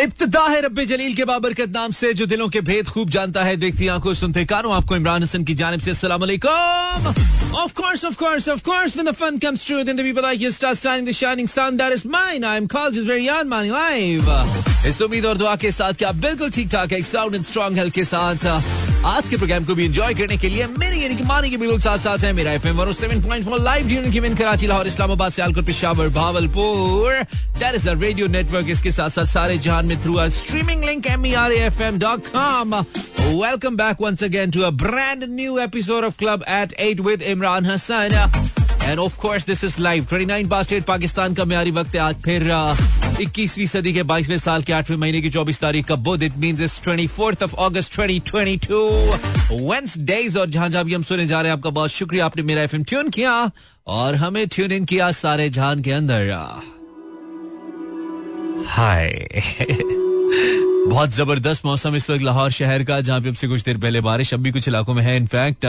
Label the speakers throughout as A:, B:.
A: इब्तदा है रब्बे जलील के बाबरकत नाम से जो दिलों के भेद खूब जानता है देखती आँखों सुनते कानों आपको इमरान हसन की जानब से अस्सलाम वालेकुम Of course, of course, of course, when the fun comes true, then the people like you start shining the shining sun that is mine. I am called is very young man live. इस उम्मीद और दुआ के साथ क्या बिल्कुल ठीक ठाक है साउंड एंड स्ट्रॉन्ग हेल्थ के साथ आज के प्रोग्राम को भी एंजॉय करने के लिए मेरे यानी कि मानी के बिल्कुल साथ साथ है मेरा एफएम 107.4 लाइव ड्यूरिंग की Karachi, Lahore, Islamabad, Sialkot, Peshawar, Bahawalpur that is a radio network इसके साथ साथ सारे जहान में through streaming link M E R F M dot com Welcome back once again to a brand new episode of Club at 8 with Imran Hassan. And of course this is live 29 past Pakistan का म्यारी वक्त है आज फिर इक्कीसवीं सदी के बाईसवें साल के आठवें महीने की चौबीस तारीख का बुध। It mean is twenty fourth of August twenty twenty two Wednesday और जहाँ जहाँ भी हम सुने जा रहे हैं, आपका बहुत शुक्रिया। आपने मेरा एफएम ट्यून किया और हमें ट्यून इन किया सारे जहान के अंदर। हाय बहुत ज़बरदस्त मौसम इस वक्त लाहौर शहर का, जहाँ पे अब से कुछ देर पहले बारिश, अब भी कुछ इलाकों में है इनफैक्ट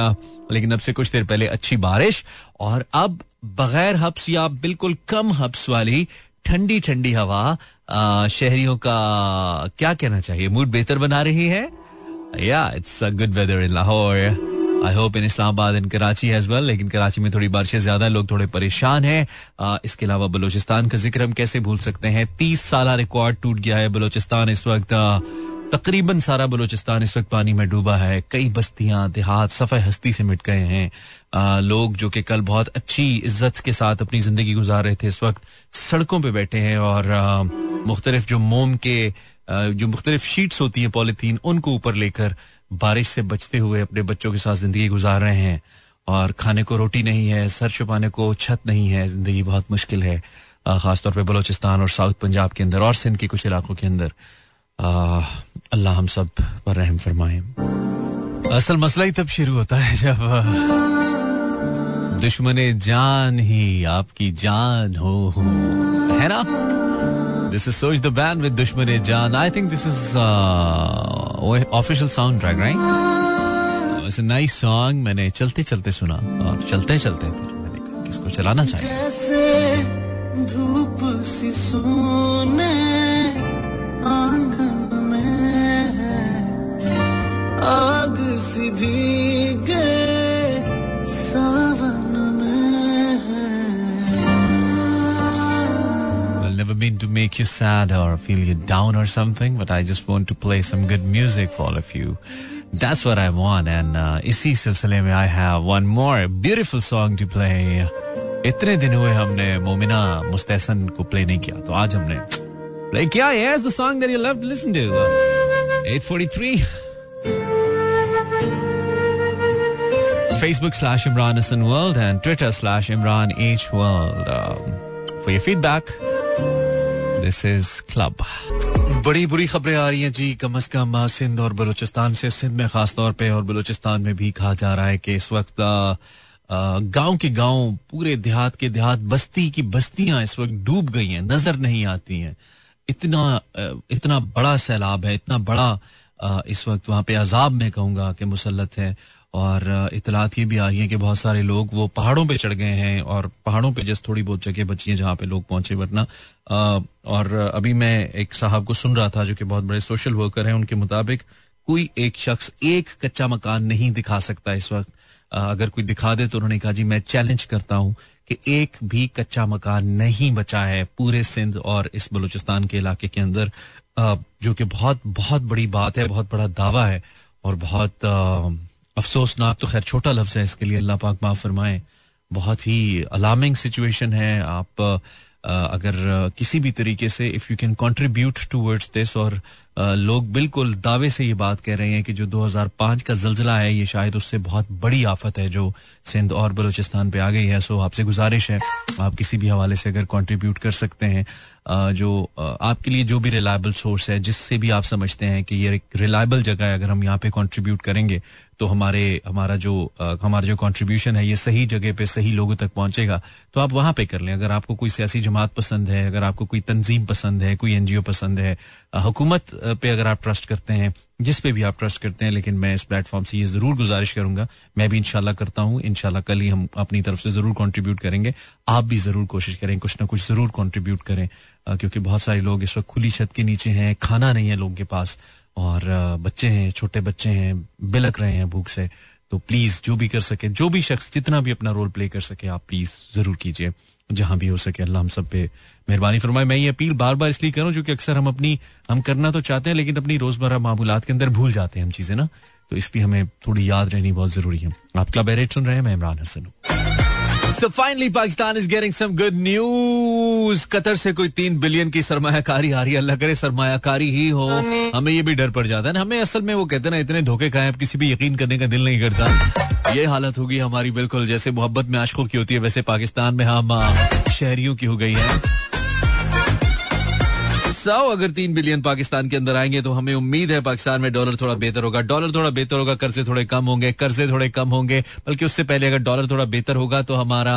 A: लेकिन अब से कुछ देर पहले अच्छी बारिश, और अब बगैर हब्स या बिल्कुल कम हब्स वाली ठंडी ठंडी हवा शहरियों का क्या कहना चाहिए? मूड बेहतर बना रही है? या it's a good weather in Lahore I hope in Islamabad in Karachi as well लेकिन कराची में थोड़ी बारिशें ज़्यादा लोग थोड़े परेशान हैं। इसके अलावा बलोचिस्तान का ज़िक्र हम कैसे भूल सकते हैं? तीस साल रिकॉर्ड टूट गया है बलोचिस्तान इस वक्त। तकरीबन सारा बलोचिस्तान इस वक्त पानी में डूबा है। कई बस्तियाँ देहात सफ़े हस्ती से मिट गए हैं। आ, लोग जो कि कल बहुत अच्छी इज़्ज़त के साथ अपनी ज़िंदगी गुजार रहे थे इस वक्त सड़कों पे बैठे हैं और मुख्तलिफ़ जो मोम के आ, जो मुख्तलिफ़ शीट्स होती हैं पॉलिथीन उनको ऊपर लेकर बारिश से बचते हुए अपने बच्चों के साथ ज़िंदगी गुजार रहे हैं और खाने को रोटी नहीं है, सर छुपाने को छत नहीं है, ज़िंदगी बहुत मुश्किल है खासतौर पर बलोचिस्तान और साउथ पंजाब के अंदर और सिंध के कुछ इलाकों के अंदर। अल्लाह हम सब पर रहम फरमाए। असल मसला ही तब शुरू होता है जब दुश्मन जान ही आपकी जान हो। है ना? This is Soch the band with Dushman Jaan I think this is official soundtrack right nice song मैंने चलते चलते सुना और चलते चलते फिर मैंने कहा किसको चलाना चाहिए? धूप सी सोने आँगन में आग सी भीगे never mean to make you sad or feel you down or something, but I just want to play some good music for all of you. That's what I want. And uh, इसी सिलसिले में I have one more beautiful song to play. इतने दिन हुए हमने मोमिना मुस्तैसन को play नहीं किया तो आज हमने प्ले किया Here's the song that you love to listen to. 843. Facebook slash Imran Hassan World and Twitter slash Imran H World. Um, for your feedback. This is club बड़ी बुरी खबरें आ रही हैं जी, कम अज कम सिंध और बलूचिस्तान से। सिंध में खास तौर पे और बलूचिस्तान में भी कहा जा रहा है कि इस वक्त गाँव के गाँव, पूरे देहात के देहात बस्ती की बस्तियाँ इस वक्त डूब गई हैं, नज़र नहीं आती हैं। इतना इतना बड़ा सैलाब है, इतना बड़ा इस वक्त वहाँ पे अजाब में कहूँगा कि मुसलत है। और इतलात ये भी आ रही है कि बहुत सारे लोग वो पहाड़ों पे चढ़ गए हैं और पहाड़ों पे जस्ट थोड़ी बहुत जगह बची है जहाँ पे लोग पहुँचे, वरना और अभी मैं एक साहब को सुन रहा था जो कि बहुत बड़े सोशल वर्कर हैं, उनके मुताबिक कोई एक शख्स एक कच्चा मकान नहीं दिखा सकता इस वक्त। अगर कोई दिखा दे तो उन्होंने कहा, जी, मैं चैलेंज करता हूँ कि एक भी कच्चा मकान नहीं बचा है पूरे सिंध और इस बलूचिस्तान के इलाके के अंदर। जो कि बहुत बहुत बड़ी बात है, बहुत बड़ा दावा है और बहुत अफसोसनाक तो खैर छोटा लफ्ज है, इसके लिए अल्लाह पाक माफ़ फरमाए। बहुत ही अलार्मिंग सिचुएशन है। आप अगर किसी भी तरीके से if you can contribute towards this और लोग बिल्कुल दावे से ये बात कह रहे हैं कि जो 2005 का जलजिला है, ये शायद उससे बहुत बड़ी आफत है जो सिंध और बलूचिस्तान पे आ गई है। सो आपसे गुजारिश है, आप किसी भी हवाले से अगर कंट्रीब्यूट कर सकते हैं जो आपके लिए जो भी रिलायबल सोर्स है, जिससे भी आप समझते हैं कि ये एक रिलायबल जगह है, अगर हम यहाँ पे कॉन्ट्रीब्यूट करेंगे तो हमारे, हमारा जो हमारा जो कंट्रीब्यूशन है, ये सही जगह पे सही लोगों तक पहुंचेगा तो आप वहाँ पे कर लें। अगर आपको कोई सियासी जमात पसंद है, अगर आपको कोई तंजीम पसंद है, कोई एनजीओ पसंद है हुकूमत पे अगर आप ट्रस्ट करते हैं, जिस पे भी आप ट्रस्ट करते हैं, लेकिन मैं इस प्लेटफॉर्म से ये ज़रूर गुजारिश करूँगा, मैं भी इंशाल्लाह करता हूँ, इंशाल्लाह कल ही हम अपनी तरफ़ से ज़रूर कंट्रीब्यूट करेंगे। आप भी ज़रूर कोशिश करें, कुछ ना कुछ ज़रूर कंट्रीब्यूट करें क्योंकि बहुत सारे लोग इस वक्त खुली छत के नीचे हैं, खाना नहीं है लोगों के पास और बच्चे हैं, छोटे बच्चे हैं बिलक रहे हैं भूख से तो प्लीज़ जो भी कर सके, जो भी शख्स जितना भी अपना रोल प्ले कर सके, आप प्लीज़ ज़रूर कीजिए, जहाँ भी हो सके, अल्लाह हम सब पे मेहरबानी फरमाए। मैं ये अपील बार बार इसलिए करूँ क्योंकि अक्सर हम अपनी, हम करना तो चाहते हैं, लेकिन अपनी रोज़मर्रा मामूलात के अंदर भूल जाते हैं हम चीज़ें ना तो इसलिए हमें थोड़ी याद रहनी बहुत ज़रूरी है। आप क्लब एरेट सुन रहे हैं, मैं Imran Hassan So finally, Pakistan is getting some good news. Qatar से कोई तीन बिलियन की सरमाकारी आ रही है। अल्लाह करे, सरमायाकारी ही हो। हमें ये भी डर पड़ जाता है हमें असल में वो कहते हैं ना, इतने धोखे खाए अब किसी भी यकीन करने का दिल नहीं करता। ये हालत होगी हमारी, बिल्कुल, जैसे मोहब्बत में आशकों की होती है, वैसे पाकिस्तान में हम शहरियों की हो गई है। सौ अगर तीन बिलियन पाकिस्तान के अंदर आएँगे तो हमें उम्मीद है पाकिस्तान में डॉलर थोड़ा बेहतर होगा। डॉलर थोड़ा बेहतर होगा, कर्जे थोड़े कम होंगे, कर्जे थोड़े कम होंगे, बल्कि उससे पहले अगर डॉलर थोड़ा बेहतर होगा तो हमारा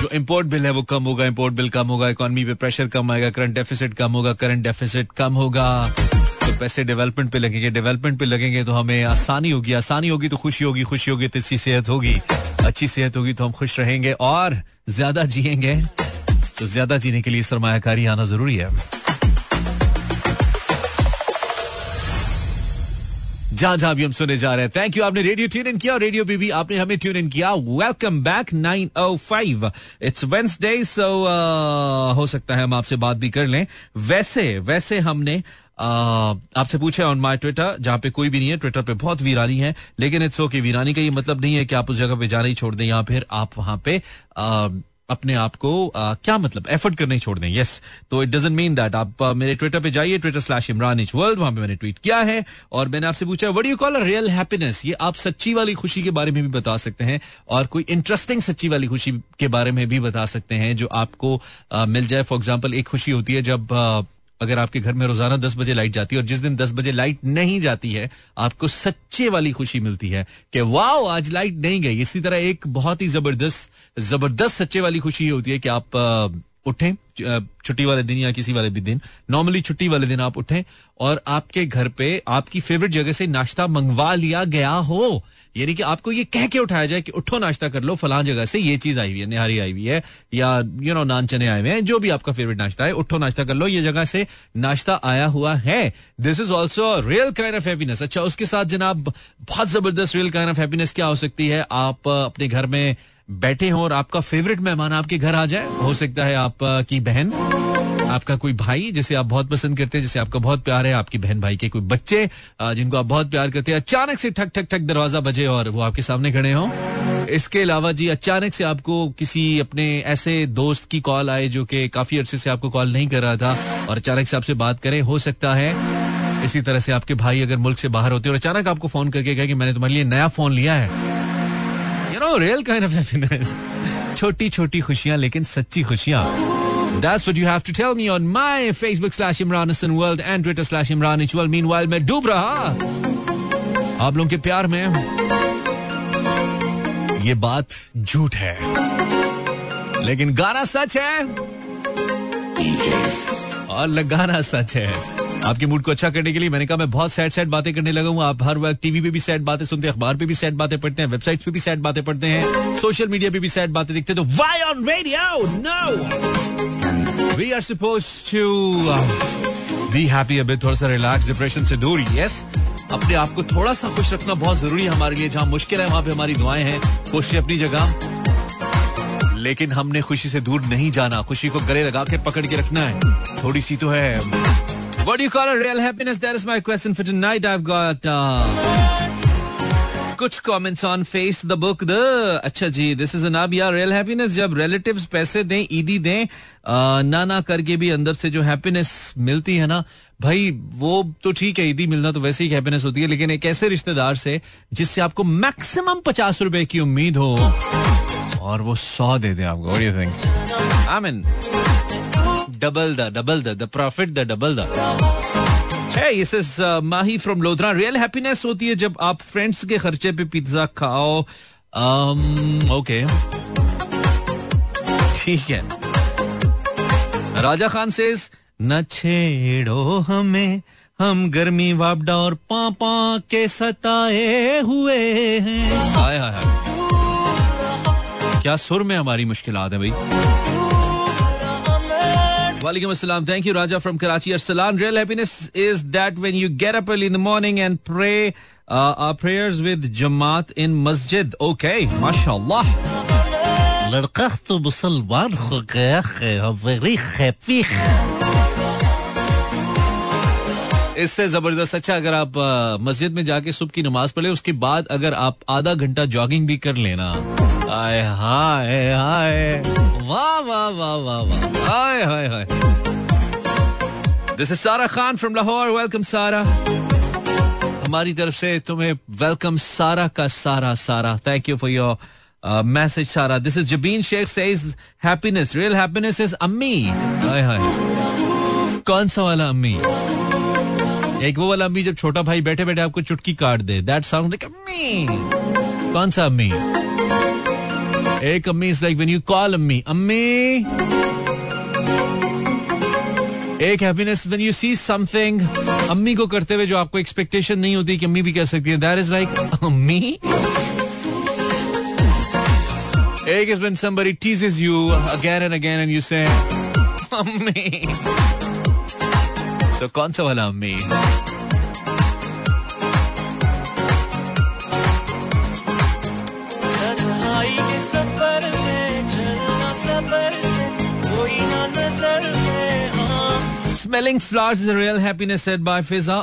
A: जो इम्पोर्ट बिल है वो कम होगा इम्पोर्ट बिल कम होगा इकोनॉमी पे प्रेशर कम आएगा करंट डेफिसिट कम होगा करंट डेफिसिट कम होगा। तो पैसे डेवलपमेंट पे लगेंगे डेवलपमेंट पे लगेंगे तो हमें आसानी होगी आसानी होगी तो खुशी होगी खुशी होगी तो अच्छी सेहत होगी, अच्छी सेहत होगी तो हम खुश रहेंगे और ज़्यादा जिएँगे। तो ज़्यादा जीने के लिए सरमायाकारी आना ज़रूरी है। जहाँ जहाँ भी हम सुने जा रहे हैं थैंक यू आपने रेडियो ट्यून इन किया और रेडियो भी आपने हमें ट्यून इन किया। Welcome back 905 it's Wednesday so हो सकता है हम आपसे बात भी कर लें। वैसे वैसे हमने uh, आपसे पूछे ऑन माई ट्विटर जहाँ पे कोई भी नहीं है ट्विटर पे बहुत वीरानी है लेकिन इट्स ओके वीरानी का ये मतलब नहीं है कि आप उस जगह पे जाना ही छोड़ दें या फिर आप वहाँ पे uh, अपने आप को क्या मतलब? एफर्ट करने छोड़ दें। यस तो इट डजेंट मीन दैट आप मेरे ट्विटर पे जाइए Twitter slash Imran H world वहाँ पे मैंने ट्वीट किया है। और मैंने आपसे पूछा what you call a real happiness ये आप सच्ची वाली खुशी के बारे में भी बता सकते हैं और कोई इंटरेस्टिंग सच्ची वाली खुशी के बारे में भी बता सकते हैं जो आपको मिल जाए। फॉर एग्ज़ाम्पल एक खुशी होती है जब अगर आपके घर में रोज़ाना दस बजे लाइट जाती है और जिस दिन दस बजे लाइट नहीं जाती है, आपको सच्चे वाली खुशी मिलती है कि वाओ, आज लाइट नहीं गई। इसी तरह एक बहुत ही ज़बरदस्त ज़बरदस्त सच्चे वाली खुशी होती है कि आप उठें छुट्टी वाले दिन या किसी वाले भी दिन नॉर्मली छुट्टी वाले दिन आप उठें और आपके घर पे आपकी फेवरेट जगह से नाश्ता मंगवा लिया गया हो। यानी कि आपको ये कह के उठाया जाए कि उठो नाश्ता कर लो, फलां जगह से ये चीज़ आई हुई है, निहारी आई हुई है, या यू नो नान चने आए हुए हैं, जो भी आपका फेवरेट नाश्ता है, उठो नाश्ता कर लो, ये जगह से नाश्ता आया हुआ है। This is also real kind of happiness अच्छा उसके साथ जनाब, बहुत ज़बरदस्त रियल काइंड ऑफ़ हैप्पीनेस क्या हो सकती है? आप अपने घर में बैठे हो और आपका फेवरेट मेहमान आपके घर आ जाए। हो सकता है आपकी बहन, आपका कोई भाई जिसे आप बहुत पसंद करते हैं, जिसे आपका बहुत प्यार है, आपकी बहन भाई के कोई बच्चे जिनको आप बहुत प्यार करते हैं। अचानक से ठक ठक ठक दरवाज़ा बजे और वो आपके सामने खड़े हों। इसके अलावा जी, अचानक से आपको किसी अपने ऐसे दोस्त की कॉल आए जो कि काफ़ी अरसे से आपको कॉल नहीं कर रहा था और अचानक से आपसे बात करें। हो सकता है इसी तरह से आपके भाई अगर मुल्क से बाहर होते और अचानक आपको फ़ोन करके कहा कि मैंने तुम्हारे लिए नया फ़ोन लिया है। No real kind of happiness छोटी छोटी खुशियाँ लेकिन सच्ची खुशियाँ That's what you have to tell me on my Facebook slash Imran Hassan World and Twitter slash Imran Ichwal. Meanwhile, मैं डूब रहा आप लोगों के प्यार में ये बात झूठ है लेकिन गाना सच है और लगाना सच है आपके मूड को अच्छा करने के लिए मैंने कहा, मैं बहुत सैड सैड बातें करने लगा हूँ। आप हर वक्त टीवी पे भी सैड बातें सुनते हैं, अखबार पे भी सैड बातें पढ़ते हैं वेबसाइट पे भी सैड बातें पढ़ते हैं सोशल मीडिया पे भी सैड बातें दिखते तो why on radio no we are suppose to be happy अभी थोड़ा सा रिलैक्स डिप्रेशन से दूर यस अपने आप को थोड़ा सा खुश रखना बहुत ज़रूरी है हमारे लिए, जहाँ मुश्किल है, वहाँ पे हमारी दुआएँ हैं कोशिश अपनी जगह। लेकिन हमने खुशी से दूर नहीं जाना, खुशी को गले लगा के पकड़ के रखना है। थोड़ी सी तो है What do you call a real happiness? That is my question for tonight. I've got uh, कुछ comments on face the book the अच्छा जी दिस इज़ अनाब या रियल हैप्पीनेस जब रिलेटिव्स पैसे दें ईदी दें ना ना करके भी अंदर से जो हैप्पीनेस मिलती है ना भाई वो तो ठीक है ईदी मिलना तो वैसे ही हैप्पीनेस होती है लेकिन एक ऐसे रिश्तेदार से जिससे आपको मैक्सिमम पचास रुपए की उम्मीद हो और वो सौ दे दे आपको. I mean double the double the profit the double the Mahi from Lodhra real happiness होती है जब आप फ्रेंड्स के खर्चे पे पिज्जा खाओ। ओके um, ठीक है। राजा खान से न छेड़ो हमें हम गर्मी वापडा और पापा के सताए हुए हैं। हाय हाय क्या सुर में हमारी मुश्किल है भाई। Walaikum assalam. Thank you, Raja from Karachi. Arsalan, real happiness is that when you get up early in the morning and pray uh, our prayers with Jamaat in Masjid. Okay, mashallah. इससे ज़बरदस्त अच्छा अगर आप मस्जिद में जाके सुबह की नमाज़ पढ़े, उसके बाद अगर आप आधा घंटा जॉगिंग भी कर लेना। आए, हाय हाय। वाह वाह वाह वाह वाह। हाय हाय हाय। दिस इज़ सारा खान फ्रॉम लाहौर वेलकम सारा हमारी तरफ़ से तुम्हें वेलकम सारा का सारा Sara. Thank you for your message Sara this is Jabeen Sheikh says happiness real happiness is अम्मी हाय हाय। कौन सा वाला अम्मी एक वो वाला अम्मी जब छोटा भाई बैठे बैठे आपको चुटकी काट दे। दैट साउंड लाइक अम्मी कौन सा अम्मी? एक अम्मी is like when you call अम्मी। अम्मी? एक happiness when you see something अम्मी को करते हुए जो आपको एक्सपेक्टेशन नहीं होती कि अम्मी भी कर सकती है। दैट इज़ लाइक अम्मी एक is when somebody teases you again and again and you say अम्मी। सो कौन सा वाला अम्मी Smelling flowers is a real happiness said by Fiza.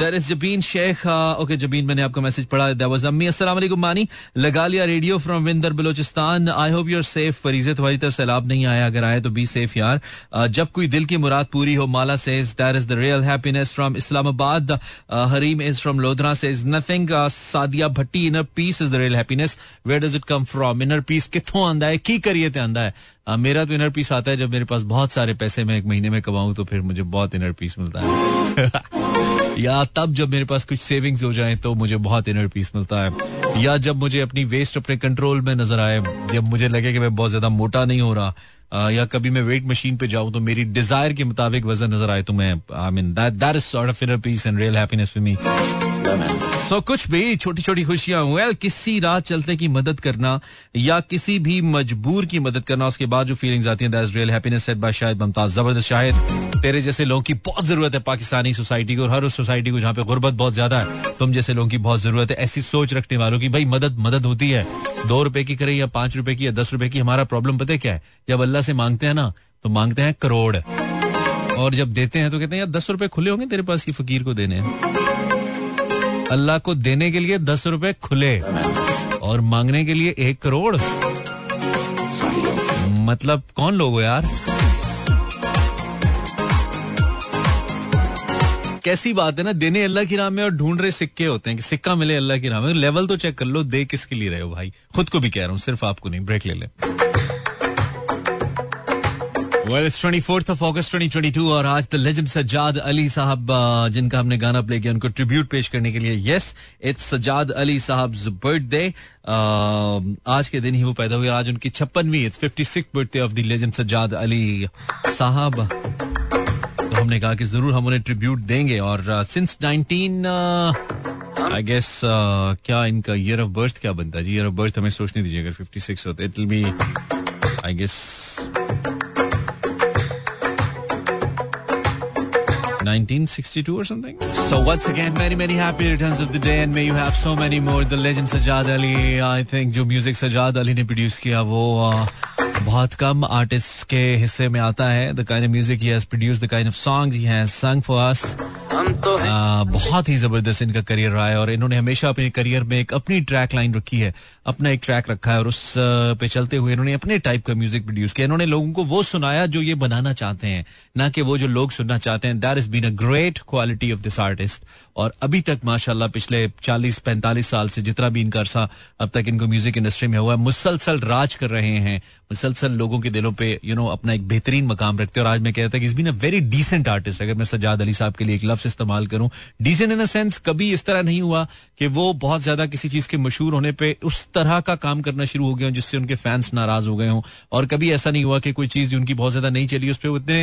A: That is Jabeen Sheikh. Uh, okay, Jabeen, मैंने आपका मैसेज पढ़ा. That was अम्मी. वालेकुम मानी. लगा लिया radio from Windar Balochistan. I hope you're safe. फरीजे तुम्हारी तरफ़ सैलाब नहीं आया. अगर आए तो बी सेफ़ यार. Uh, जब कोई दिल की मुराद पूरी हो माला says that is the real happiness from Islamabad. Uh, Harim is from Lodhra says nothing. Uh, Sadia Bhatti inner peace is the real happiness. Where does it come from? Inner peace कितों आंदा है? की करिए ते आंदा है? Uh, मेरा तो inner peace आता है जब मेरे पास बहुत सारे पैसे मैं एक महीने में कमाऊं तो फिर मुझे बहुत इनर पीस मिलता है या तब जब मेरे पास कुछ सेविंग्स हो जाए तो मुझे बहुत इनर पीस मिलता है। या जब मुझे अपनी वेस्ट अपने कंट्रोल में नज़र आए, जब मुझे लगे कि मैं बहुत ज़्यादा मोटा नहीं हो रहा या कभी मैं वेट मशीन पे जाऊँ तो मेरी डिज़ायर के मुताबिक वज़न नज़र आए तो मैं I mean that that is sort of inner peace and real happiness for me so so, कुछ भी छोटी छोटी खुशियाँ वेल किसी राह चलते की मदद करना या किसी भी मजबूर की मदद करना उसके बाद जो फीलिंग्स आती हैं that real happiness set by शायद मुमताज़ ज़बरदस्त शायद तेरे जैसे लोगों की बहुत ज़रूरत है पाकिस्तानी सोसाइटी को और हर उस सोसाइटी को जहाँ पे गुर्बत बहुत ज़्यादा है तुम जैसे लोगों की बहुत ज़रूरत है ऐसी सोच रखने वालों की भाई मदद मदद होती है। दो रुपए की करे या पाँच रुपए की या दस रुपए की हमारा प्रॉब्लम पता क्या है? जब अल्लाह से मांगते हैं ना तो मांगते हैं करोड़। और जब देते हैं तो कहते हैं यार दस रुपए खुले होंगे तेरे पास की फकीर को देने? अल्लाह को देने के लिए दस रुपए खुले और मांगने के लिए एक करोड़। मतलब कौन लोग हो यार? कैसी बात है ना, देने अल्लाह की राह में और ढूंढ रहे सिक्के होते हैं, कि सिक्का मिले अल्लाह की राह में। लेवल तो चेक कर लो, दे किसके लिए रहे हो भाई? खुद को भी कह रहा हूँ, सिर्फ़ आपको नहीं, ब्रेक ले ले। Well, it's 24th of August 2022 और आज द लेजेंड सज्जाद अली साहब जिनका हमने गाना प्ले किया उनको ट्रिब्यूट पेश करने के लिए। यस इट्स सज्जाद अली साहब बर्थडे आज के दिन ही वो पैदा हुए आज उनकी छप्पनवीं it's fifty six birthday of the legend Sajjad Ali Sahab. तो हमने कहा कि ज़रूर हम उन्हें ट्रिब्यूट देंगे और सिंस नाइनटीन आई गेस क्या इनका ईयर ऑफ़ बर्थ क्या बनता है? जी ईयर ऑफ़ बर्थ हमें सोचने दीजिए अगर फिफ्टी सिक्स होते it will be I guess 1962 or something. So once again, many many happy returns of the day, and may you have so many more. The legend Sajad Ali, I think, जो music Sajjad Ali ने produce किया वो बहुत कम artist के हिस्से में आता है the kind of music he has produce the kind of songs he has sung for us बहुत ही ज़बरदस्त इनका करियर रहा है और इन्होंने हमेशा अपने करियर में एक अपनी ट्रैक लाइन रखी है, अपना एक ट्रैक रखा है और उस पे चलते हुए इन्होंने अपने टाइप का म्यूज़िक प्रोड्यूस किया। इन्होंने लोगों को वो सुनाया जो ये बनाना चाहते हैं, ना कि वो जो लोग सुनना चाहते हैं। That is been a great quality of this artist और अभी तक, माशाल्लाह, पिछले 40-45 साल से जितना भी इनका अरसा अब तक इनको म्यूज़िक इंडस्ट्री में हुआ है, मुसलसल राज कर रहे हैं, मुसलसल लोगों के दिलों पे यू नो अपना एक बेहतरीन मकाम रखते हैं। और आज मैं कहता कि is been a very decent artist अगर मैं सजाद अली साहब के लिए एक लफ्ज इस्तेमाल करूँ। डिसेंट इन सेंस कभी इस तरह नहीं हुआ कि वो बहुत ज़्यादा किसी चीज़ के मशहूर होने पे उस तरह का काम करना शुरू हो गया जिससे उनके फैंस नाराज़ हो गए हों। और कभी ऐसा नहीं हुआ कि कोई चीज़ उनकी बहुत ज़्यादा नहीं चली, उस पर उतने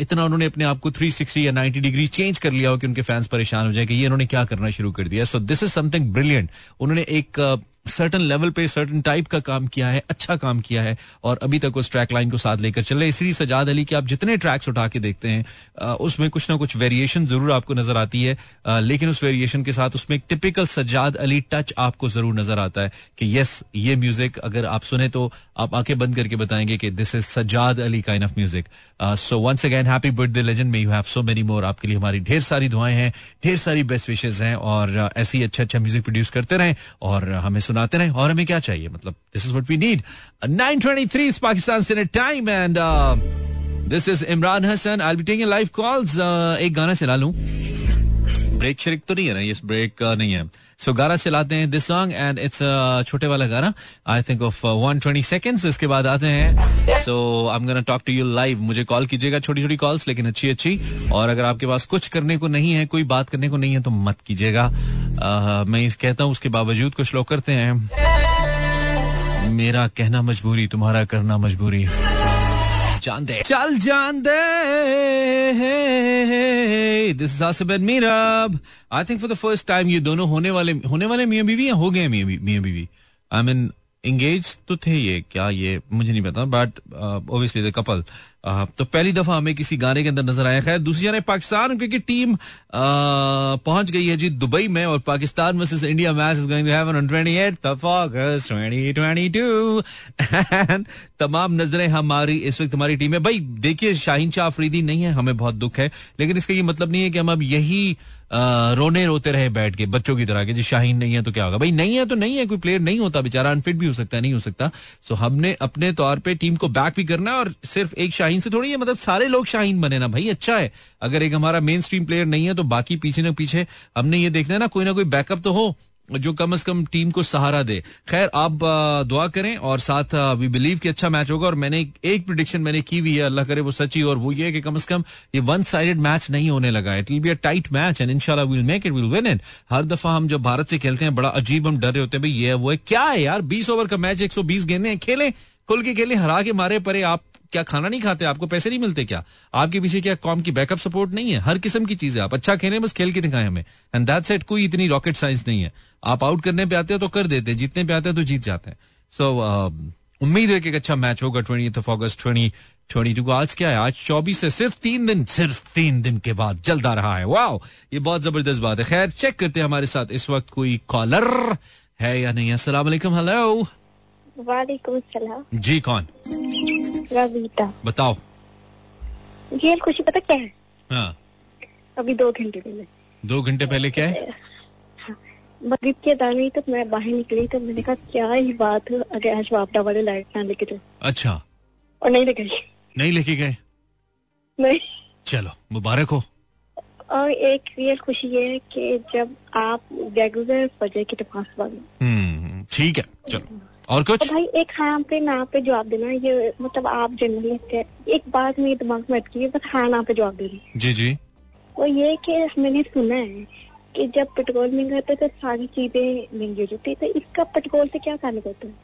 A: इतना उन्होंने अपने आप को थ्री सिक्सटी या नाइन्टी डिग्री चेंज कर लिया हो कि उनके फैंस परेशान हो जाए कि ये उन्होंने क्या करना शुरू कर दिया। So this is something brilliant उन्होंने एक सर्टन लेवल पे सर्टन टाइप का काम किया है अच्छा काम किया है, और अभी तक उस ट्रैक लाइन को साथ लेकर चल रहे इसलिए सजाद अली के आप जितने ट्रैक्स उठा के देखते हैं उसमें कुछ ना कुछ वेरिएशन ज़रूर आपको नज़र आती है लेकिन उस वेरिएशन के साथ उसमें एक टिपिकल सजाद अली टच आपको ज़रूर नज़र आता है कि यस ये म्यूज़िक अगर आप सुने तो आप आँखें बंद करके बताएँगे कि this is Sajjad Ali kind of music so once again happy birthday legend may you have so many more आपके लिए हमारी ढेर सारी दुआएँ हैं, ढेर सारी बेस्ट विशेष हैं, और ऐसे ही अच्छा अच्छा म्यूज़िक प्रोड्यूस करते रहें, और हमें सुनाते रहे। और हमें क्या चाहिए? मतलब this is what we need nine twenty three Pakistan से time and this is Imran Hassan I be taking live calls एक गाना चला लू। ब्रेक शरिक तो नहीं है ना? ये ब्रेक uh, नहीं है। सो गाना चलाते हैं दिस सॉन्ग एंड इट्स छोटे वाला गाना I think of one twenty seconds इसके बाद आते हैं so I am gonna talk to you live मुझे कॉल कीजिएगा छोटी छोटी कॉल्स लेकिन अच्छी अच्छी और अगर आपके पास कुछ करने को नहीं है कोई बात करने को नहीं है तो मत कीजिएगा। Uh, मैं कहता हूँ उसके बावजूद कुछ लोग करते हैं। मेरा कहना मजबूरी तुम्हारा करना मजबूरी। जान दे। चल जान दे। This is Asif and Meerab I think for the first time ये दोनों होने वाले होने वाले मियाँ बीवी या हो गए मियाँ बीवी? आई मीन एंगेज तो थे ये, क्या ये, मुझे नहीं पता बट ऑब्वियसली द कपल तो पहली दफ़ा हमें किसी गाने के अंदर नज़र आया। खैर, दूसरी जाने पाकिस्तान, क्योंकि टीम पहुँच गई है जी दुबई में, और Pakistan versus India match is going to happen on 28th of August 2022 and तमाम नज़रें हमारी इस वक्त हमारी टीम है भाई, देखिए, शाहीन शाह अफरीदी नहीं है, हमें बहुत दुख है। लेकिन इसका ये मतलब नहीं है कि हम अब यही रोने रोते रहे बैठ के, बच्चों की तरह के जी शाहीन नहीं है तो क्या होगा? भाई, नहीं है तो नहीं है, कोई प्लेयर नहीं होता बेचारा अनफिट भी हो सकता है, नहीं हो सकता। सो हमने अपने तौर पे टीम को बैक भी करना और सिर्फ़ एक शाहीन से थोड़ी है मतलब सारे लोग शाहीन बने ना भाई अच्छा है। अगर एक हमारा मेन स्ट्रीम प्लेयर नहीं है तो बाकी पीछे ना पीछे, हमने ये देखना है ना, कोई ना कोई बैकअप तो हो, जो कम से कम टीम को सहारा दे। खैर, आप दुआ करें, और साथ वी बिलीव कि अच्छा मैच होगा, और मैंने एक प्रिडिक्शन मैंने की हुई है, अल्लाह करे वो सच्ची, और वो ये कि कम से कम ये वन साइडेड मैच नहीं होने लगा। It will be a tight match and इंशाल्लाह will make it will win it हर दफ़ा हम जब भारत से खेलते हैं, बड़ा अजीब हम डरे होते हैं, भाई, ये वो है, क्या है यार, बीस ओवर का मैच एक सौ बीस गेंदे खेले, खुल के खेले, हरा के मारे परे आप क्या खाना नहीं खाते? आपको पैसे नहीं मिलते क्या? आपके पीछे क्या कॉम की बैकअप सपोर्ट नहीं है? हर किस्म की चीज़ें आप अच्छा खेले बस खेल के दिखाएँ हमें। एंड दैट सेट कोई इतनी रॉकेट साइंस नहीं है। आप आउट करने पे आते हो तो कर देते जीतने पे आते हैं तो जीत जाते हैं। सो so, uh, उम्मीद है कि एक अच्छा मैच होगा twenty of August twenty twenty two को आज क्या है? आज चौबीस से सिर्फ़ तीन दिन सिर्फ़ तीन दिन के बाद जल्द आ रहा है। वाह ये बहुत ज़बरदस्त बात है। खैर चेक करते हैं हमारे साथ इस वक्त कोई कॉलर है या नहीं वालेकुम हेलो
B: वालेकुम सलाम।
A: जी कौन?
B: रवीता।
A: बताओ।
B: ये खुशी पता क्या है?
A: हाँ।
B: अभी दो घंटे पहले।
A: दो घंटे पहले क्या है?
B: मगरिब के दानी तक मैं बाहर निकली तो मैंने कहा क्या ही बात है? अगर आज वापडा वाले लाइट ना लेके तो
A: अच्छा।
B: और नहीं लेके
A: नहीं लेके गए?
B: नहीं।
A: चलो मुबारक हो।
B: और एक रियल खुशी ये है कि जब आप रेगुलर फजर की नमाज़ पढ़।
A: हम्म ठीक है चलो। और कुछ?
B: तो भाई एक हाँ पे ना पे जवाब देना ये मतलब आप जर्नलिस्ट है एक बात मेरे दिमाग में अटकी है बस हाँ ना पे जवाब देना।
A: जी जी।
B: वो ये कि मैंने सुना है कि जब पेट्रोल महँगा होता है तो सारी चीज़ें महँगी हो जाती है तो इसका पेट्रोल से क्या ताल्लुक होता है?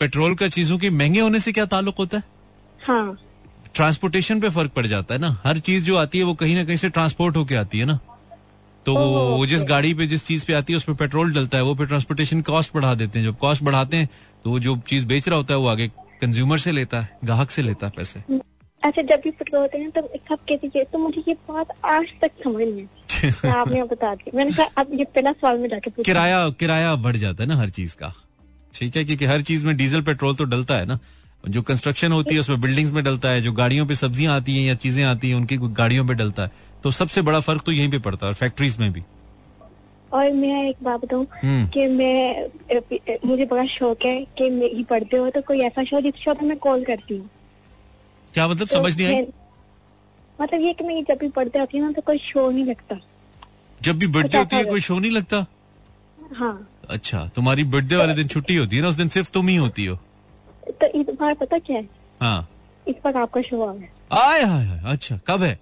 A: पेट्रोल का चीज़ों के महँगे होने से क्या ताल्लुक होता है?
B: हाँ।
A: ट्रांसपोर्टेशन पे फ़र्क पड़ जाता है ना। हर चीज़ जो आती है वो कहीं ना कहीं से ट्रांसपोर्ट होके आती है ना। तो वो जिस गाड़ी पे जिस चीज़ पे आती है उसमें पेट्रोल डलता है वो फिर ट्रांसपोर्टेशन कॉस्ट बढ़ा देते हैं। जब कॉस्ट बढ़ाते हैं तो वो जो चीज़ बेच रहा होता है वो आगे कंज्यूमर से लेता है ग्राहक से लेता है पैसे।
B: अच्छा जब भी पेट्रोल होते हैं तो सब कहती है तो मुझे ये बात आज तक समझ नहीं आपने बता दिया मैंने कहा अब ये पहला सवाल में जाके
A: किराया किराया बढ़ जाता है ना हर चीज़ का। ठीक है क्योंकि हर चीज़ में डीजल पेट्रोल तो डलता है ना। जो कंस्ट्रक्शन होती है उसमें बिल्डिंग्स में डलता है जो गाड़ियों पे सब्ज़ियाँ आती हैं या चीज़ें आती हैं उनकी गाड़ियों पे डलता है। तो सबसे बड़ा फ़र्क तो यहीं पे पड़ता है फैक्ट्रीज में भी।
B: और मैं एक बात बताऊँ
A: हम्म।
B: कि मैं मुझे बड़ा शौक है कि मेरी पढ़ते हो तो कोई ऐसा शो जिस शो पे मैं कॉल करती हूँ।
A: क्या मतलब
B: तो
A: समझ नहीं आई?
B: मतलब ये कि मैं जब भी पढ़ते होती हूँ ना तो कोई शो नहीं लगता।
A: जब भी बर्थडे होती है कोई शो नहीं लगता?
B: हाँ।
A: अच्छा तुम्हारी बर्थडे वाले दिन छुट्टी होती है ना उस दिन सिर्फ़ तुम ही होती हो?
B: तो इस बार पता क्या है?
A: हाँ।
B: इस बार आपका शो आ गया।
A: आय हाय हाय अच्छा कब है?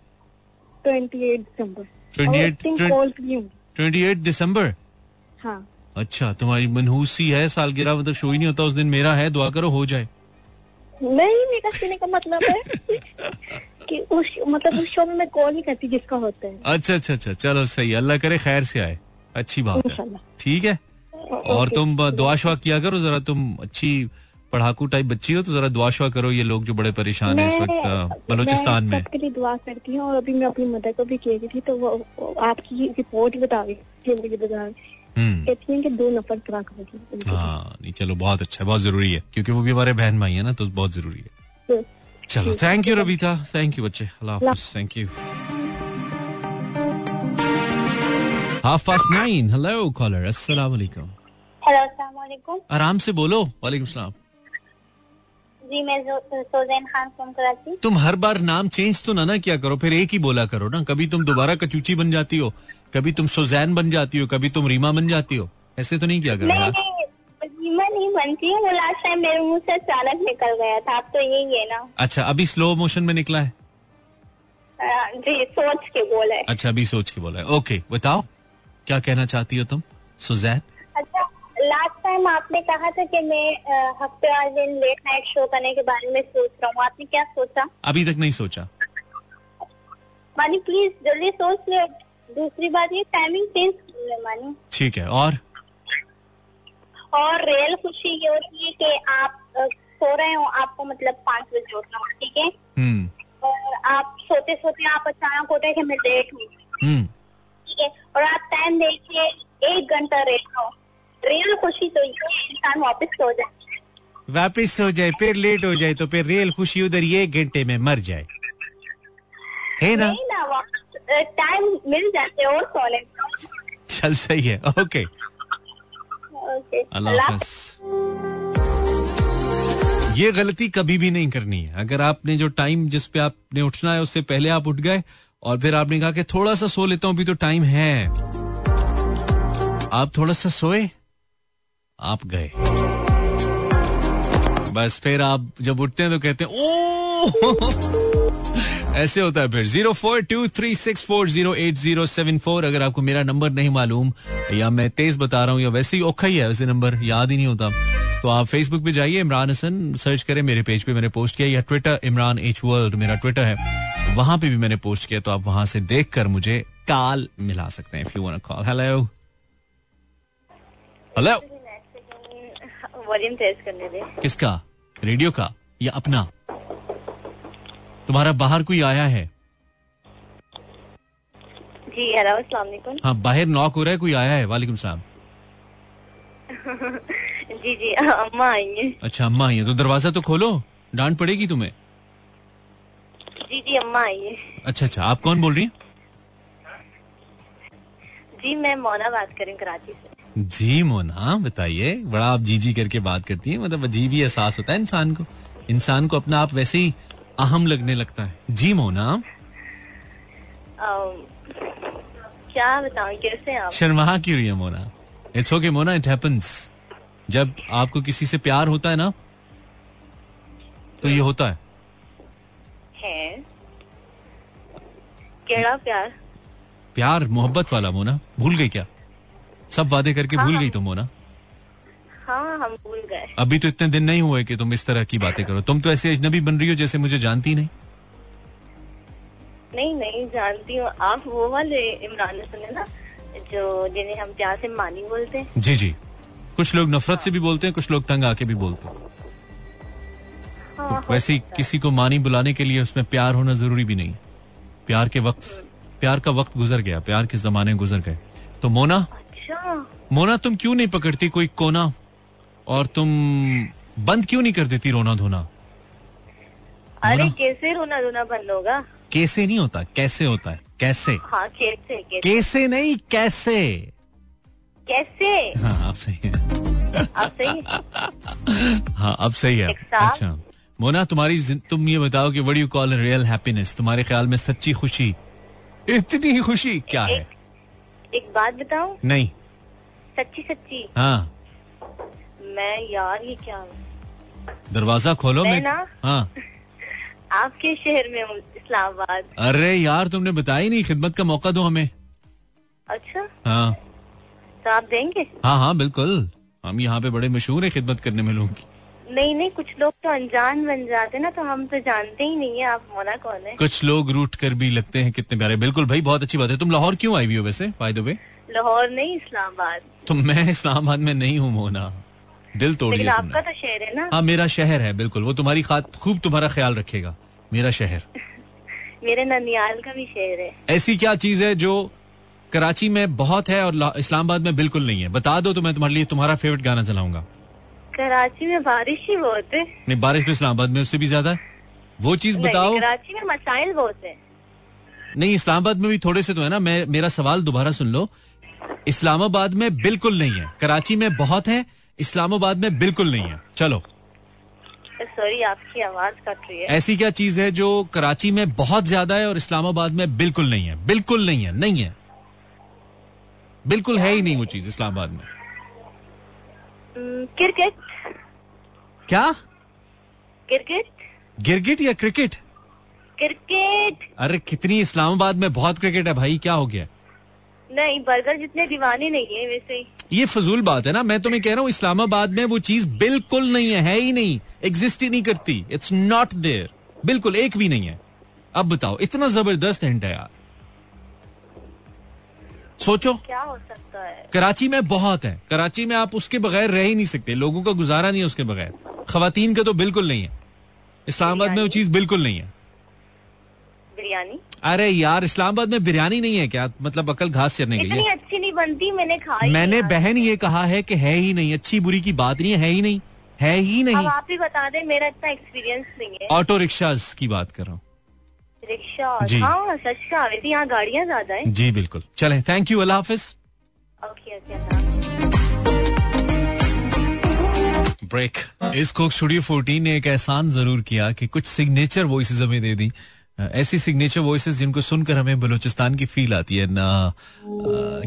B: Twenty eight December
A: twenty eight December?
C: हाँ।
A: अच्छा तुम्हारी मनहूसी है सालगिरह मतलब शो ही नहीं होता उस दिन मेरा है दुआ करो हो जाए।
C: नहीं मेरा कहने का मतलब है कि उस मतलब उस शो में मैं कॉल ही करती जिसका होता है।
A: अच्छा अच्छा अच्छा चलो सही अल्लाह करे खैर से आए। अच्छी बात है। ठीक है? और तुम दुआ शुआ किया करो जरा तुम अच्छी पढ़ाकू टाइप बच्ची हो तो जरा दुआ शुआ करो ये लोग जो बड़े परेशान है इस वक्त बलोचिस्तान
C: में। सबके लिए दुआ करती हूँ और अभी मैं अपनी मदर को भी कह रही थी तो वो, आपकी रिपोर्ट बता रही
A: हम्म।
C: कहती हैं कि दो नफर करा करोगी
A: हाँ। नहीं चलो बहुत अच्छा बहुत ज़रूरी है क्योंकि वो भी हमारे बहन भाई है ना तो बहुत ज़रूरी है। चलो
C: thank you.
A: Rabita thank you बच्चे अल्लाह हाफिज thank you half past nine hello caller अस्सलाम वालेकुम।
C: हेलो अस्सलाम वालेकुम।
A: आराम से बोलो वालेकुम सलाम।
C: जी मैं सोजैन खान फ़ोन कराची
A: तुम हर बार नाम चेंज तो ना ना क्या करो फिर एक ही बोला करो ना। कभी तुम दोबारा कचूची बन जाती हो कभी तुम सुजैन बन जाती हो कभी तुम रीमा बन जाती हो। ऐसे तो नहीं किया करो
C: नहीं
A: हाँ?
C: नहीं रीमा नहीं बनती है। वो लास्ट टाइम मेरे मुँह से अचानक निकल गया था। अब तो यही है ना।
A: अच्छा अभी स्लो मोशन में निकला है?
C: जी सोच के बोला है।
A: अच्छा अभी सोच के बोला है। ओके बताओ क्या कहना चाहती हो तुम सुजैन?
C: अच्छा लास्ट टाइम आपने कहा था कि मैं हफ़्ते वाले दिन लेट नाइट शो करने के बारे में सोच रहा हूँ। आपने क्या सोचा?
A: अभी तक नहीं सोचा।
C: मानी प्लीज़ जल्दी सोच ले। दूसरी बात ये टाइमिंग चेंज कर मानी।
A: ठीक है और?
C: और रियल खुशी ये होती है कि आप सो रहे हो आपको मतलब पाँच बजे उठना हो ठीक है?
A: हम्म।
C: और आप सोते सोते आप अचानक होते हैं कि मैं लेट हूँ।
A: हम्म।
C: ठीक है? और आप टाइम देखिए एक घंटा रेट हो। रियल खुशी तो इंसान वापस सो जाए।
A: वापिस हो जाए फिर लेट हो जाए तो फिर रियल खुशी उधर ये घंटे में मर जाए। है ना?
C: नहीं ना वापस टाइम मिल जाते और सोने। का
A: चल सही है। ओके
C: ओके
A: अल्लाह हाफिज। ये गलती कभी भी नहीं करनी है। अगर आपने जो टाइम जिस पे आपने उठना है उससे पहले आप उठ गए और फिर आपने कहा कि थोड़ा सा सो लेता हूँ अभी तो टाइम है। आप थोड़ा सा सोए? आप गए। बस फिर आप जब उठते हैं तो कहते हैं ओ ऐसे होता है फिर। Zero four two three six four zero eight zero seven four. अगर आपको मेरा नंबर नहीं मालूम, या मैं तेज बता रहा हूँ, या वैसे ही औखा ही है, वैसे नंबर याद ही नहीं होता तो आप फेसबुक पे जाइए, इमरान हसन सर्च करें, मेरे पेज पे मैंने पोस्ट किया, या ट्विटर इमरान एच वर्ल्ड मेरा ट्विटर है, वहाँ पे भी मैंने पोस्ट किया तो आप वहाँ से देख कर मुझे काल मिला सकते हैं if you want call hello hello
C: volume तेज करने दे
A: किसका? रेडियो का? या अपना? तुम्हारा बाहर कोई आया है?
C: जी हेलो अस्सलाम
A: हाँ बाहर नॉक हो रहा है कोई आया है? वालेकुम सलाम।
C: जी जी अम्मा आई हैं।
A: अच्छा अम्मा आई है तो दरवाज़ा तो खोलो डांट पड़ेगी तुम्हें?
C: जी जी अम्मा आई है।
A: अच्छा अच्छा आप कौन बोल रही हैं?
C: जी मैं मोना बात करी कराची से।
A: जी मोना बताइए। बड़ा आप जी जी करके बात करती हैं मतलब अजीब ही एहसास होता है इंसान को। इंसान को अपना आप वैसे ही अहम लगने लगता है। जी मोना।
C: क्या बताऊँ कैसे आप?
A: शर्मा क्यों रही है Mona? It's okay Mona it happens जब आपको किसी से प्यार होता है ना तो ये होता है।
C: हैं। केड़ा प्यार?
A: प्यार मोहब्बत वाला मोना। भूल गई क्या? सब वादे करके भूल गई तुम मोना
C: हाँ हम भूल गए।
A: अभी तो इतने दिन नहीं हुए कि तुम इस तरह की बातें करो। तुम तो ऐसे अजनबी बन रही हो जैसे मुझे जानती नहीं।
C: नहीं नहीं जानती हूँ। आप वो वाले इमरान ना जो जिन्हें हम प्यार से मानी बोलते हैं।
A: जी जी। कुछ लोग नफरत हाँ। से भी बोलते हैं कुछ लोग तंग आके भी बोलते हैं।
C: हाँ,
A: तो वैसे ही किसी को मानी बुलाने के लिए उसमें प्यार होना ज़रूरी भी नहीं। प्यार के वक्त प्यार का वक्त गुजर गया प्यार के जमाने गुजर गए। तो मोना
C: अच्छा।
A: मोना तुम क्यों नहीं पकड़ती कोई कोना? और तुम बंद क्यों नहीं कर देती रोना धोना?
C: अरे कैसे रोना धोना बंद होगा?
A: कैसे नहीं होता? कैसे होता है? कैसे?
C: हाँ कैसे कैसे?
A: कैसे नहीं कैसे?
C: कैसे?
A: हाँ आप सही है।
C: आप सही
A: हाँ? अब सही है। अच्छा। मोना तुम्हारी तुम ये बताओ कि what you call real happiness तुम्हारे ख्याल में सच्ची खुशी? इतनी खुशी क्या एक, है?
C: एक एक बात बताऊँ?
A: नहीं।
C: सच्ची सच्ची।
A: हाँ।
C: मैं यार ये क्या?
A: दरवाज़ा खोलो
C: मैं ना
A: हाँ।
C: आपके शहर में हूँ इस्लामाबाद।
A: अरे यार तुमने बताया ही नहीं खिदमत का मौका दो हमें।
D: अच्छा?
A: हाँ।
D: तो आप देंगे?
A: हाँ हाँ बिल्कुल। हम यहाँ पे बड़े मशहूर है खिदमत करने में लोगों की।
D: नहीं नहीं कुछ लोग तो अनजान बन जाते हैं ना तो हम तो जानते ही नहीं है आप मोना कौन है?
A: कुछ लोग रूट कर भी लगते हैं कितने प्यारे। बिल्कुल भाई बहुत अच्छी बात है। तुम लाहौर क्यों आई हुई हो वैसे बाय द वे
D: लाहौर नहीं इस्लामाबाद।
A: तो मैं इस्लामाबाद में नहीं हूँ मोना। दिल तोड़ लिया
D: आपका तो शहर है ना?
A: हाँ मेरा शहर है बिल्कुल। वो तुम्हारी खात खूब तुम्हारा ख्याल रखेगा। मेरा शहर।
D: मेरे ननियाल का भी शहर है।
A: ऐसी क्या चीज़ है जो कराची में बहुत है और इस्लामाबाद में बिल्कुल नहीं है? बता दो तो मैं तुम्हारे लिए तुम्हारा फेवरेट गाना चलाऊँगा।
D: कराची में बारिश ही बहुत है।
A: नहीं बारिश तो इस्लामाबाद में उससे भी ज़्यादा है। वो चीज़ बताओ।
D: कराची में मसाइल बहुत है।
A: नहीं इस्लामाबाद में भी थोड़े से तो है ना। मैं मेरा सवाल दोबारा सुन लो। इस्लामाबाद में बिल्कुल नहीं है। कराची में बहुत है इस्लामाबाद में बिल्कुल नहीं है। चलो।
D: सॉरी आपकी आवाज़ कट रही है।
A: ऐसी क्या चीज़ है जो कराची में बहुत ज़्यादा है और इस्लामाबाद में बिल्कुल नहीं है? बिल्कुल नहीं है नहीं है। बिल्कुल है ही नहीं वो चीज़ इस्लामाबाद में।
D: हम्म, क्रिकेट।
A: क्या?
D: क्रिकेट।
A: गिरगिट या क्रिकेट?
D: क्रिकेट।
A: अरे कितनी इस्लामाबाद में बहुत क्रिकेट है भाई क्या हो गया?
D: नहीं बर्गर जितने दीवाने नहीं है वैसे। ही
A: ये फजूल बात है ना मैं तुम्हें कह रहा हूँ इस्लामाबाद में वो चीज़ बिल्कुल नहीं है है ही नहीं एग्जिस्ट ही नहीं करती इट्स नॉट देयर बिल्कुल एक भी नहीं है। अब बताओ इतना ज़बरदस्त हिंट है यार। सोचो।
D: क्या हो सकता है?
A: कराची में बहुत है कराची में आप उसके बगैर रह ही नहीं सकते लोगों का गुजारा नहीं है उसके बगैर। खातन का तो बिल्कुल नहीं है इस्लामाबाद में वो चीज़ बिल्कुल नहीं है।
D: बिरयानी।
A: अरे यार इस्लामाबाद में बिरयानी नहीं है क्या? मतलब अकल घास चरने के
D: इतनी
A: लिए।
D: अच्छी नहीं बनती मैंने खाई
A: मैंने बहन ये कहा है कि है ही नहीं अच्छी बुरी की बात नहीं है, है नहीं है ही
D: अब
A: नहीं।
D: आप ही बता दें मेरा इतना एक्सपीरियंस नहीं है।
A: ऑटो रिक्शा की बात कर रहा हूँ।
D: रिक्शा
A: जी।
D: हाँ सच का यहाँ गाड़ियाँ ज़्यादा है।
A: जी बिल्कुल। चले थैंक यू अल्लाह हाफिज। ब्रेक इस कोक स्टूडियो 14 ने एक एहसान ज़रूर किया कि कुछ सिग्नेचर वॉइसेस हमें दे दी। ऐसी सिग्नेचर वॉइसेस जिनको सुनकर हमें बलूचिस्तान की फील आती है। ना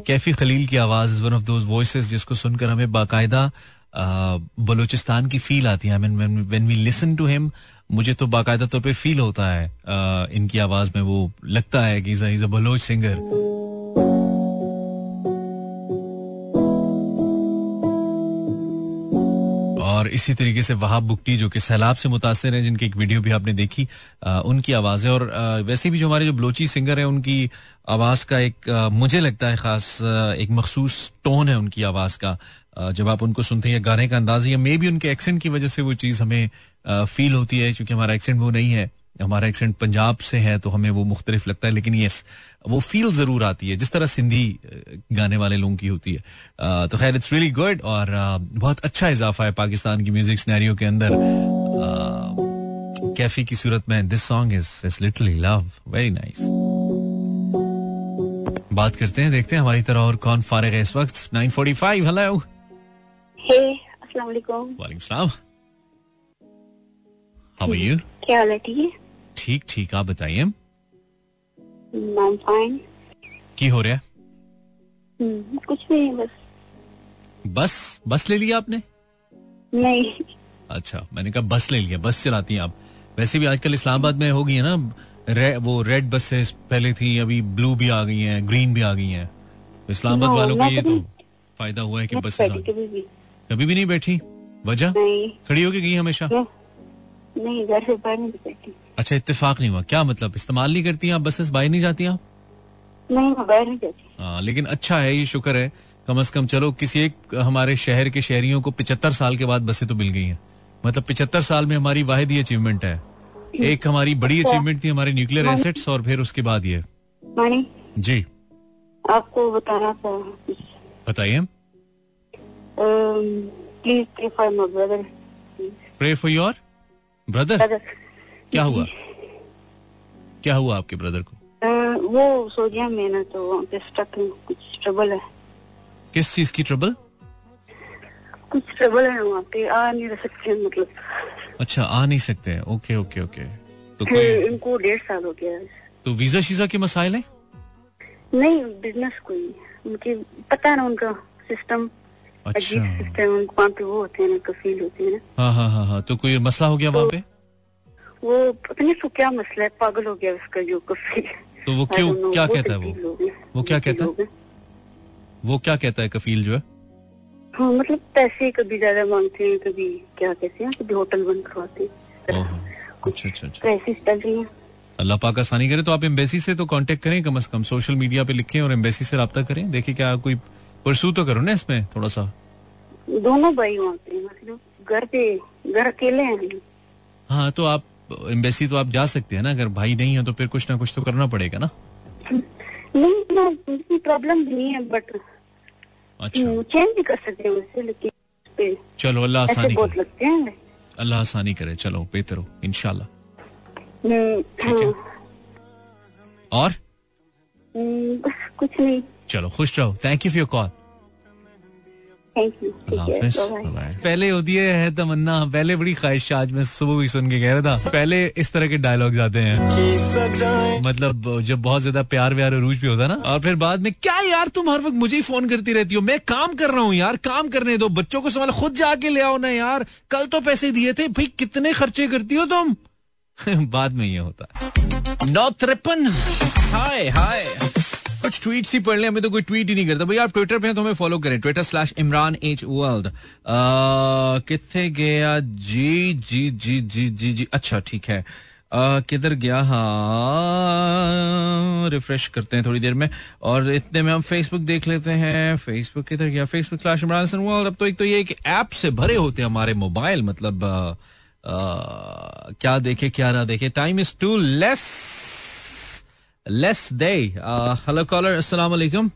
A: कैफी खलील की आवाज़ is one of those voices जिसको सुनकर हमें बाकायदा बलूचिस्तान की फील आती है। When we listen to him मुझे तो बाकायदा तौर पे फील होता है। इनकी आवाज़ में वो लगता है कि इज़ अ बलोच सिंगर और इसी तरीके से वहाब बुकटी जो कि सैलाब से मुतासर हैं जिनकी एक वीडियो भी आपने देखी आ, उनकी आवाज़ है। और आ, वैसे भी जो हमारे जो बलोची सिंगर हैं उनकी आवाज़ का एक आ, मुझे लगता है खास एक मखसूस टोन है उनकी आवाज़ का। जब आप उनको सुनते हैं गाने का अंदाज या मे भी उनके एक्सेंट की वजह से वो चीज़ हमें फील होती है क्योंकि हमारा एक्सेंट वो नहीं है। हमारा एक्सेंट पंजाब से है तो हमें वो मुख्तलिफ़ लगता है लेकिन यस वो फील ज़रूर आती है। जिस तरह सिंधी गाने वाले लोगों की होती है। तो खैर इट्स रियली गुड और बहुत अच्छा इजाफा है पाकिस्तान की म्यूज़िक सिनेरियो के अंदर। कैफी की सूरत में this song is is literally love very nice बात करते हैं देखते हैं हमारी तरह और कौन फारिग है इस वक्त। 945 हेलो
D: हे अस्सलाम वालेकुम।
A: वालेकुम सलाम। हाउ आर यू
D: क्या हाल है ठीक है?
A: ठीक ठीक आप बताइए। की हो रहा है?
D: हम्म, कुछ नहीं बस।
A: बस? बस ले लिया आपने?
D: नहीं।
A: अच्छा मैंने कहा बस ले लिया बस चलाती हैं आप। वैसे भी आजकल इस्लामाबाद में हो गई है ना रे, वो रेड बसेस पहले थी अभी ब्लू भी आ गई हैं ग्रीन भी आ गई हैं। तो इस्लामाबाद वालों को ये तो फ़ायदा हुआ है कि बसेस
D: कभी भी।
A: नहीं बैठी? वजह? खड़ी होके गई हमेशा?
D: नहीं घर से बाहर नहीं बैठी
A: अच्छा इत्तेफाक नहीं हुआ। क्या मतलब? इस्तेमाल नहीं करती आप बसेस? बाहर नहीं जाती आप?
D: नहीं बाहर नहीं बैठी
A: हाँ लेकिन अच्छा है ये शुक्र है। कम से कम चलो किसी एक हमारे शहर के शहरियों को पिछहत्तर साल के बाद बसें तो मिल गई हैं। मतलब पिछहत्तर साल में हमारी वाहिद ही अचीवमेंट है। एक हमारी बड़ी अचीवमेंट थी हमारे न्यूक्लियर एसेट्स और फिर उसके बाद ये। जी।
D: आपको बताना था
A: बताइए।
D: Please pray for my
A: brother pray for your
D: brother
A: क्या हुआ? क्या हुआ आपके ब्रदर को?
D: वो सोजिया में ना तो कुछ ट्रबल है।
A: किस चीज़ की ट्रबल
D: कुछ ट्रबल है वहाँ पे आ नहीं रह सकते मतलब।
A: अच्छा आ नहीं सकते हैं। ओके ओके ओके तो कोई
D: इनको डेढ़ साल हो गया
A: तो वीज़ा शीजा के मसाइल है?
D: नहीं बिज़नेस कोई मुझे पता है ना उनका सिस्टम
A: अच्छा।
D: सिस्टम वहाँ पे वो होते हैं ना कफील होते हैं ना
A: हाँ हाँ हाँ हाँ तो कोई मसला हो गया वहाँ पे?
D: वो पता नहीं क्या मसला है पागल हो गया उसका जो कफील
A: तो वो क्यों
D: know,
A: क्या कहता है वो? वो क्या कहता है? वो क्या कहता है कफील जो है?
D: हाँ मतलब पैसे कभी ज़्यादा मांगते हैं कभी क्या कहते हैं कभी होटल बंद करवाते हैं।
A: अच्छा अच्छा अच्छा।
D: चल रही है।
A: अल्लाह पाक आसानी करे तो आप एम्बेसी से तो कांटेक्ट करें कम से कम सोशल मीडिया पे लिखें और एम्बेसी से रब्ता करें देखिए क्या कोई परसू तो करो ना इसमें थोड़ा सा।
D: दोनों भाई मतलब घर पे घर अकेले हैं।
A: हाँ तो आप एम्बेसी तो आप जा सकते हैं ना अगर भाई नहीं है तो फिर कुछ ना कुछ तो करना पड़ेगा ना।
D: नहीं प्रॉब्लम नहीं है बट
A: अच्छा।
D: चेंज भी कर सकते हैं उससे लेकिन
A: चलो अल्लाह आसानी
D: बहुत लगते हैं।
A: अल्लाह आसानी करे चलो बेहतर हो इनशाला
D: हम्म,
A: है। और?
D: हम्म, कुछ नहीं।
A: चलो खुश रहो। Thank
D: you
A: for
D: your
A: call. पहले होती है, तमन्ना पहले बड़ी ख्वाहिश आज मैं सुबह भी सुन के कह रहा था। पहले इस तरह के डायलॉग आते हैं। मतलब जब बहुत ज़्यादा प्यार व्यार अरूज भी होता है ना और फिर बाद में क्या यार तुम हर वक्त मुझे ही फ़ोन करती रहती हो? मैं काम कर रहा हूँ यार काम करने दो। बच्चों को संभाल खुद जाके ले आओ ना यार। कल तो पैसे दिए थे। भाई कितने खर्चे करती हो तुम? बाद में ये होता है। नौ तिरपन। हाय हाय। कुछ ट्वीट ही पढ़ ले हमें तो कोई ट्वीट ही नहीं करता। भैया आप ट्विटर पे हैं तो हमें फॉलो करें। Twitter slash Imran H world कितने गया? जी जी जी जी जी जी। अच्छा ठीक है। किधर गया? हाँ रिफ्रेश करते हैं थोड़ी देर में। और इतने में हम फेसबुक देख लेते हैं। फेसबुक किधर गया? Facebook slash Imran Hasan world अब तो एक तो ये ऐप से भरे होते हैं हमारे मोबाइल मतलब अ, क्या देखे क्या ना देखे। Time is too less less day hello caller अस्सलाम वालेकुम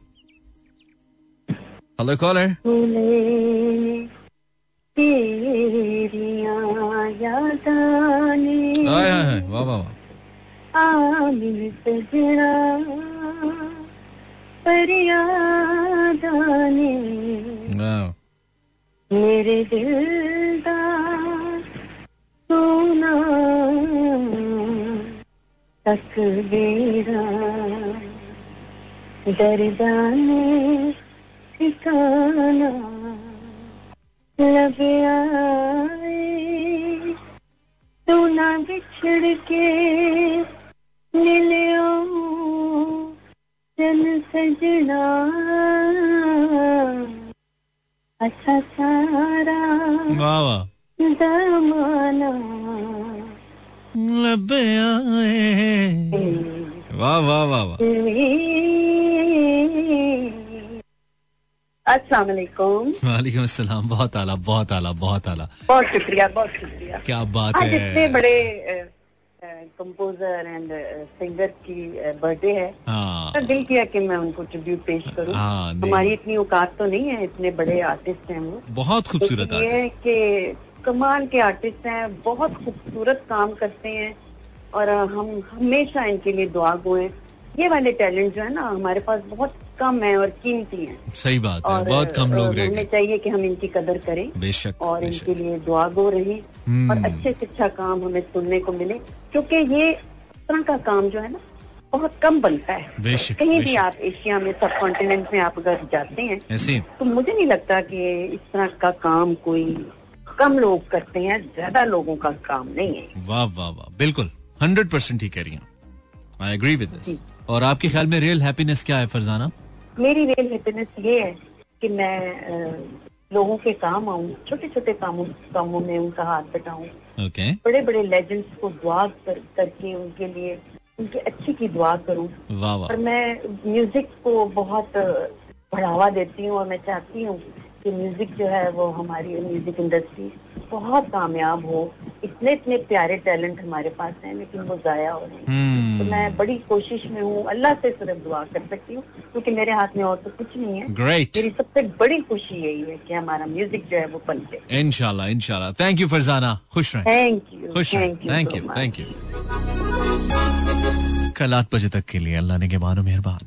A: हेलो कॉलर
D: फूले तेरियाँ यादाने
A: हाय हाय हाय वाह वाह वाह
D: आमिर सजना पर यादाने
A: वाह।
D: मेरे दिलदार सोना तकबीरा दर्दाने ठिकाना लब आए। तू ना बिछड़ के मिलियो जन सजना। अच्छा सारा
A: वाह वाह।
D: जमाना।
A: लब आए वाह वाह वाह वाह।
D: अस्सलाम वालेकुम
A: अस्सलाम। बहुत आला बहुत आला बहुत आला।
D: बहुत शुक्रिया बहुत शुक्रिया।
A: क्या बात
D: आज इतने बड़े कंपोजर एंड सिंगर की बर्थडे है।
A: हाँ।
D: तो दिल किया कि मैं उनको ट्रिब्यूट पेश करूँ।
A: हाँ,
D: हमारी इतनी औकात तो नहीं है इतने बड़े आर्टिस्ट हैं वो।
A: बहुत खूबसूरत
D: ये है कि कमाल के आर्टिस्ट हैं बहुत खूबसूरत काम करते हैं और हम हमेशा इनके लिए दुआ गो हैं। ये वाले टैलेंट जो है ना हमारे पास बहुत कम है और कीमती हैं।
A: सही बात
D: और है
A: बहुत कम लोग रह
D: हमें चाहिए कि हम इनकी कदर करें
A: बेशक
D: और
A: बेशक।
D: इनके लिए दुआ गो रहें
A: हम्म।
D: और अच्छे से अच्छा काम हमें सुनने को मिले क्योंकि ये तरह का काम जो है ना बहुत कम बनता है।
A: बेशक,
D: कहीं
A: बेशक।
D: भी आप एशिया में सब कॉन्टिनेंट में आप अगर जाते हैं तो मुझे नहीं लगता कि इस तरह का काम कोई कम लोग करते हैं ज़्यादा लोगों का काम नहीं है।
A: वाह वाह वाह। बिल्कुल हंड्रेड परसेंट ही कह रही हैं आई एग्री विद दिस और आपके ख्याल में रियल हैप्पीनेस क्या है फरजाना?
D: मेरी रियल हैप्पीनेस ये है कि मैं लोगों के काम आऊँ छोटे छोटे कामों कामों में उनका हाथ बटाऊं।
A: ओके
D: बड़े बड़े लेजेंड्स को दुआ कर, करके उनके लिए उनके अच्छे की दुआ करूँ।
A: वाह वाह।
D: और मैं म्यूज़िक को बहुत बढ़ावा देती हूँ और मैं चाहती हूँ कि म्यूज़िक जो है वो हमारी म्यूज़िक इंडस्ट्री बहुत कामयाब हो। इतने इतने प्यारे टैलेंट हमारे पास हैं लेकिन वो जाया हो रहे हैं तो मैं बड़ी कोशिश में हूँ अल्लाह से सिर्फ़ दुआ कर सकती हूँ क्योंकि मेरे हाथ में और तो कुछ नहीं है।
A: ग्रेट
D: मेरी सबसे बड़ी खुशी यही है कि हमारा म्यूज़िक जो है वो पनपे
A: इनशाला इनशाला थैंक यू फरजाना खुश रहें।
D: थैंक यू
A: खुश रहें।
D: Thank you
A: thank you thank you कल आठ बजे तक के लिए अल्लाह ने के मानो मेहरबान।